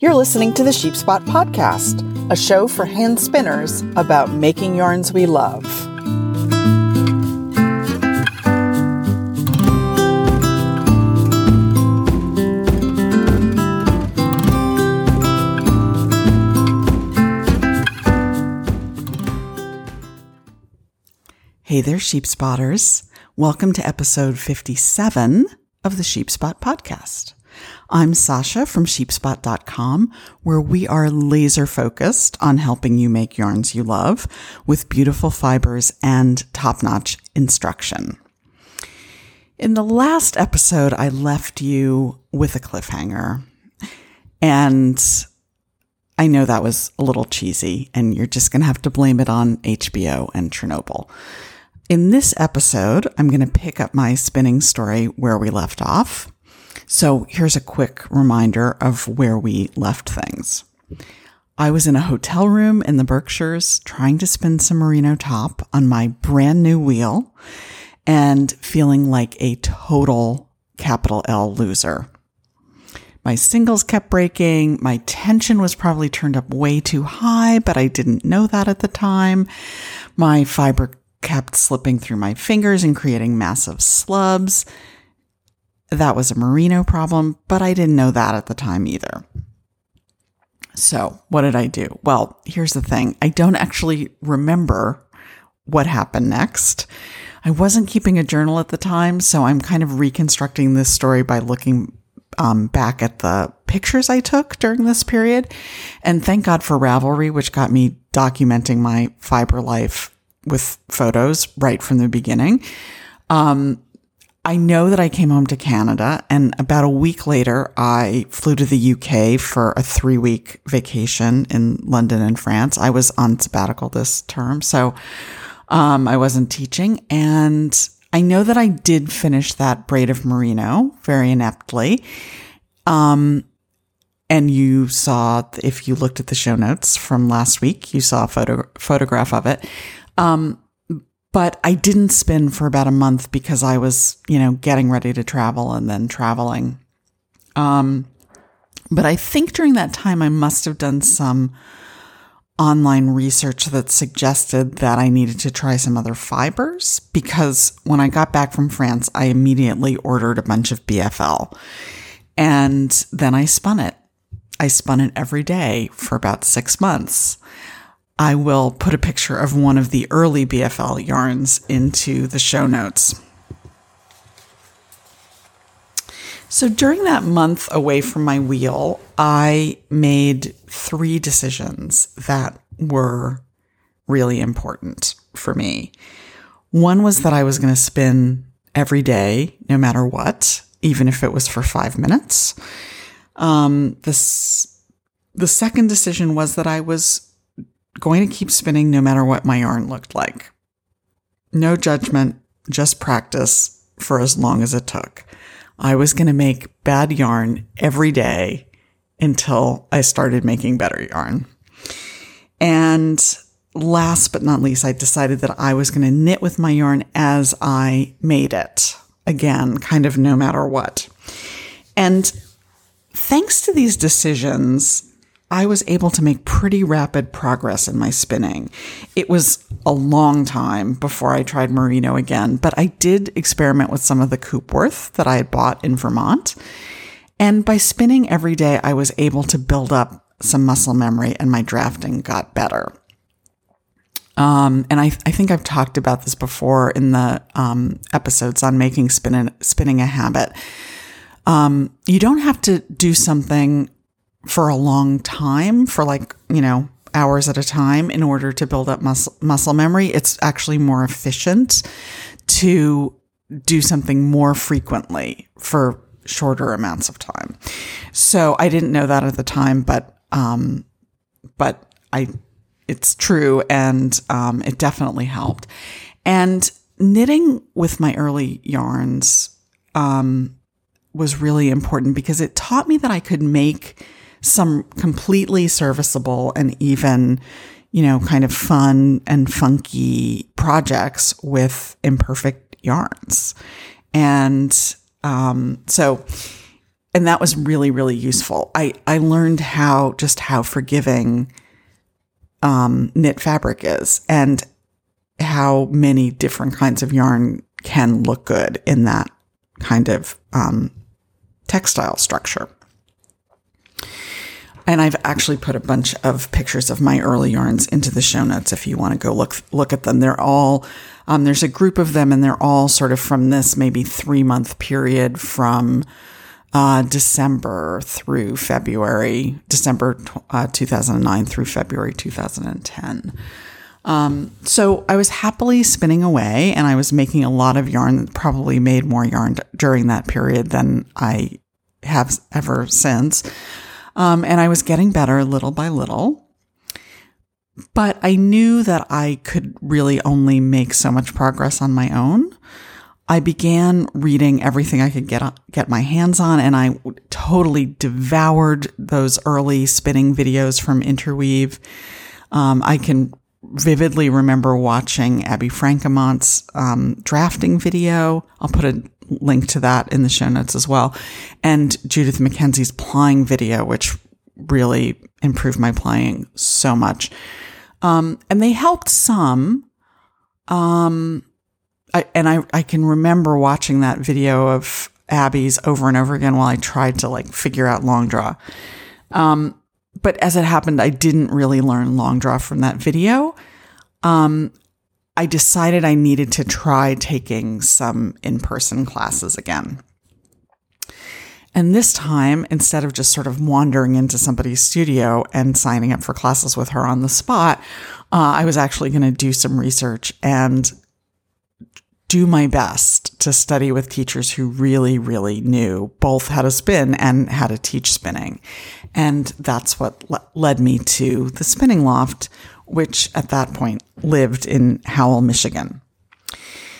You're listening to the Sheepspot Podcast, a show for hand spinners about making yarns we love. Hey there, sheep spotters. Welcome to episode 57 of the Sheep Spot Podcast. I'm Sasha from sheepspot.com, where we are laser focused on helping you make yarns you love with beautiful fibers and top notch instruction. In the last episode, I left you with a cliffhanger. And I know that was a little cheesy, and you're just going to have to blame it on HBO and Chernobyl. In this episode, I'm going to pick up my spinning story where we left off. So here's a quick reminder of where we left things. I was in a hotel room in the Berkshires trying to spin some merino top on my brand new wheel and feeling like a total capital L loser. My singles kept breaking. My tension was probably turned up way too high, but I didn't know that at the time. My fiber kept slipping through my fingers and creating massive slubs that was a merino problem, but I didn't know that at the time either. So, what did I do? Well, here's the thing I don't actually remember what happened next. I wasn't keeping a journal at the time, so I'm kind of reconstructing this story by looking um, back at the pictures I took during this period. And thank God for Ravelry, which got me documenting my fiber life with photos right from the beginning. Um, I know that I came home to Canada and about a week later, I flew to the UK for a three week vacation in London and France. I was on sabbatical this term, so um, I wasn't teaching. And I know that I did finish that braid of merino very ineptly. Um, and you saw, if you looked at the show notes from last week, you saw a photo, photograph of it. Um, but I didn't spin for about a month because I was, you know, getting ready to travel and then traveling. Um, but I think during that time, I must have done some online research that suggested that I needed to try some other fibers because when I got back from France, I immediately ordered a bunch of BFL and then I spun it. I spun it every day for about six months. I will put a picture of one of the early BFL yarns into the show notes. So during that month away from my wheel, I made three decisions that were really important for me. One was that I was going to spin every day, no matter what, even if it was for five minutes. Um, this, the second decision was that I was going to keep spinning no matter what my yarn looked like. No judgment, just practice for as long as it took. I was going to make bad yarn every day until I started making better yarn. And last but not least, I decided that I was going to knit with my yarn as I made it. Again, kind of no matter what. And thanks to these decisions, I was able to make pretty rapid progress in my spinning. It was a long time before I tried merino again, but I did experiment with some of the Coopworth that I had bought in Vermont. And by spinning every day, I was able to build up some muscle memory and my drafting got better. Um, and I, I, think I've talked about this before in the um, episodes on making spinning, spinning a habit. Um, you don't have to do something for a long time, for like, you know, hours at a time in order to build up muscle, muscle memory. It's actually more efficient to do something more frequently for shorter amounts of time. So I didn't know that at the time, but, um, but I, it's true. And, um, it definitely helped. And knitting with my early yarns, um, was really important because it taught me that I could make some completely serviceable and even, you know, kind of fun and funky projects with imperfect yarns. And um, so and that was really, really useful. I, I learned how, just how forgiving, um, knit fabric is and how many different kinds of yarn can look good in that kind of, um, textile structure. And I've actually put a bunch of pictures of my early yarns into the show notes if you want to go look look at them. They're all um, there's a group of them, and they're all sort of from this maybe three month period from uh, December through February, December uh, 2009 through February 2010. Um, so I was happily spinning away, and I was making a lot of yarn. Probably made more yarn during that period than I have ever since. Um, and I was getting better little by little. But I knew that I could really only make so much progress on my own. I began reading everything I could get get my hands on, and I totally devoured those early spinning videos from Interweave. Um, I can vividly remember watching Abby Franquemont's um, drafting video. I'll put a link to that in the show notes as well. And Judith MacKenzie's plying video, which really improved my plying so much. Um, and they helped some. Um, I, and I, I can remember watching that video of Abby's over and over again while I tried to like figure out long draw. Um, but as it happened, I didn't really learn long draw from that video. Um, I decided I needed to try taking some in person classes again. And this time, instead of just sort of wandering into somebody's studio and signing up for classes with her on the spot, uh, I was actually going to do some research and do my best to study with teachers who really, really knew both how to spin and how to teach spinning. And that's what le- led me to the spinning loft, which at that point lived in Howell, Michigan.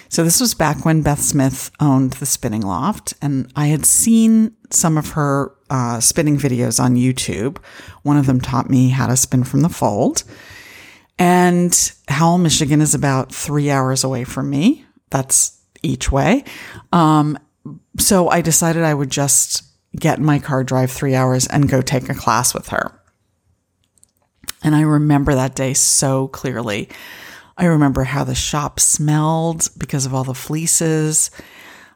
So this was back when Beth Smith owned the spinning loft, and I had seen some of her uh, spinning videos on YouTube. One of them taught me how to spin from the fold. And Howell, Michigan is about three hours away from me. That's each way. Um, so I decided I would just get in my car, drive three hours, and go take a class with her. And I remember that day so clearly. I remember how the shop smelled because of all the fleeces.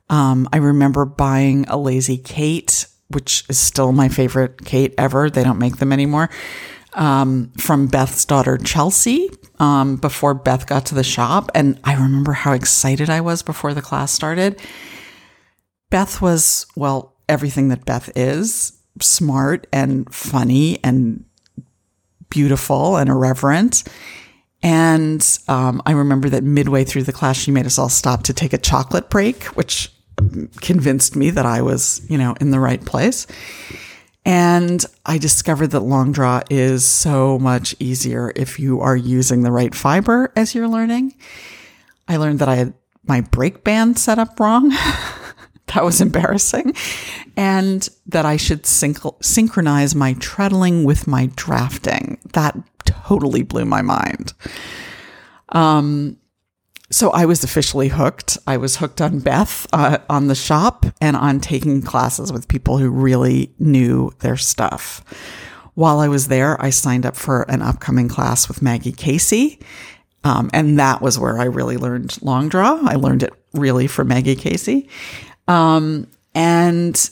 Um, I remember buying a Lazy Kate, which is still my favorite Kate ever. They don't make them anymore. Um, from Beth's daughter Chelsea um, before Beth got to the shop. And I remember how excited I was before the class started. Beth was, well, everything that Beth is smart and funny and beautiful and irreverent. And um, I remember that midway through the class, she made us all stop to take a chocolate break, which convinced me that I was, you know, in the right place. And I discovered that long draw is so much easier if you are using the right fiber as you're learning. I learned that I had my brake band set up wrong. that was embarrassing. And that I should synch- synchronize my treadling with my drafting. That totally blew my mind. Um, so I was officially hooked. I was hooked on Beth, uh, on the shop, and on taking classes with people who really knew their stuff. While I was there, I signed up for an upcoming class with Maggie Casey. Um, and that was where I really learned long draw. I learned it really from Maggie Casey. Um, and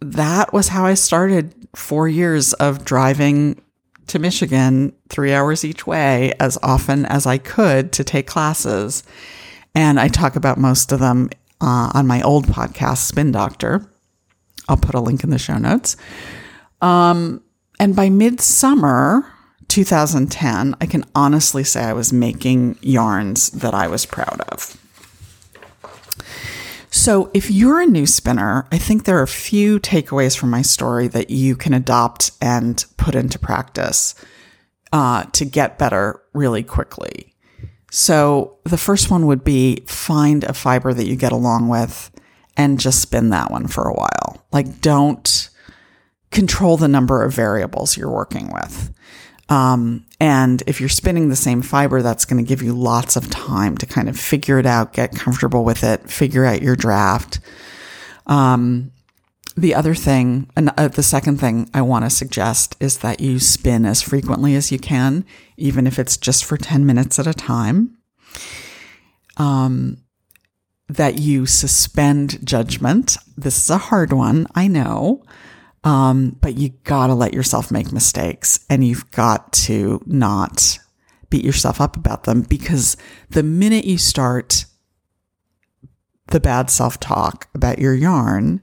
that was how I started four years of driving to Michigan three hours each way as often as I could to take classes. And I talk about most of them uh, on my old podcast, SpinDoctor. I'll put a link in the show notes. Um, and by midsummer 2010, I can honestly say I was making yarns that I was proud of. So, if you're a new spinner, I think there are a few takeaways from my story that you can adopt and put into practice uh, to get better really quickly. So, the first one would be find a fiber that you get along with and just spin that one for a while. Like, don't control the number of variables you're working with. Um, and if you're spinning the same fiber, that's going to give you lots of time to kind of figure it out, get comfortable with it, figure out your draft. Um, the other thing, and uh, the second thing I want to suggest is that you spin as frequently as you can, even if it's just for 10 minutes at a time. Um, that you suspend judgment. This is a hard one, I know. Um, but you gotta let yourself make mistakes and you've got to not beat yourself up about them because the minute you start the bad self talk about your yarn,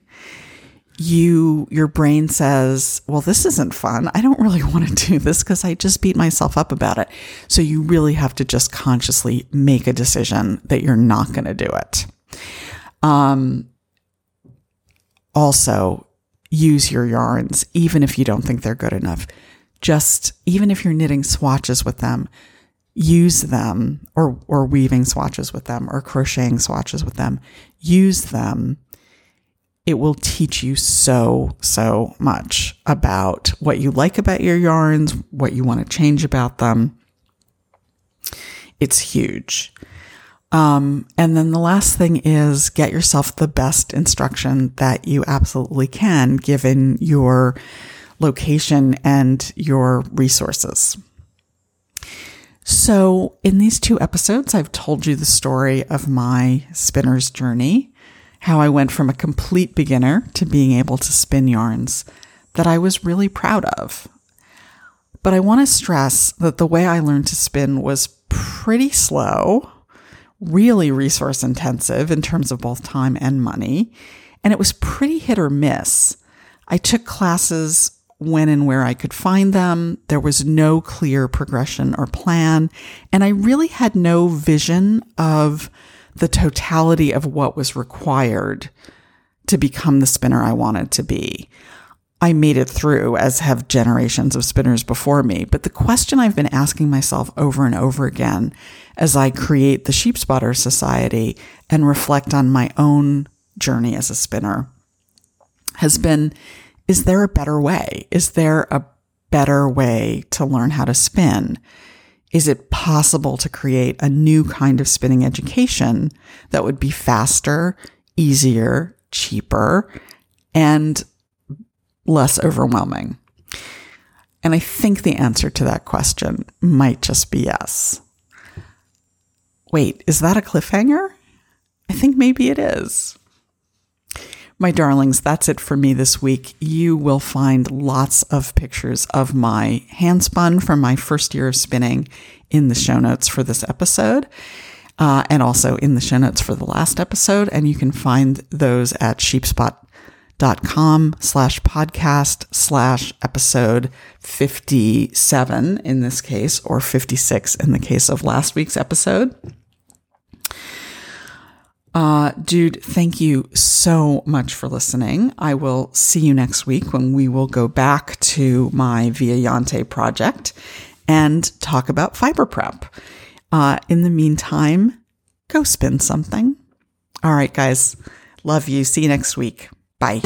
you your brain says, "Well, this isn't fun. I don't really want to do this because I just beat myself up about it." So you really have to just consciously make a decision that you're not going to do it. Um also use your yarns even if you don't think they're good enough. Just even if you're knitting swatches with them, use them or or weaving swatches with them or crocheting swatches with them. Use them it will teach you so, so much about what you like about your yarns, what you want to change about them. It's huge. Um, and then the last thing is get yourself the best instruction that you absolutely can given your location and your resources. So, in these two episodes, I've told you the story of my spinner's journey how I went from a complete beginner to being able to spin yarns that I was really proud of. But I want to stress that the way I learned to spin was pretty slow, really resource intensive in terms of both time and money, and it was pretty hit or miss. I took classes when and where I could find them. There was no clear progression or plan, and I really had no vision of the totality of what was required to become the spinner I wanted to be. I made it through, as have generations of spinners before me. But the question I've been asking myself over and over again as I create the Sheep Spotter Society and reflect on my own journey as a spinner has been Is there a better way? Is there a better way to learn how to spin? is it possible to create a new kind of spinning education that would be faster, easier, cheaper, and less overwhelming? And I think the answer to that question might just be yes. Wait, is that a cliffhanger? I think maybe it is. My darlings, that's it for me this week. You will find lots of pictures of my handspun from my first year of spinning in the show notes for this episode. Uh, and also in the show notes for the last episode. And you can find those at sheepspot.com slash podcast slash episode 57 in this case, or 56 in the case of last week's episode. Uh, dude, thank you so much for listening. I will see you next week when we will go back to my Via Yante project and talk about fiber prep. Uh, in the meantime, go spin something. All right, guys. Love you. See you next week. Bye.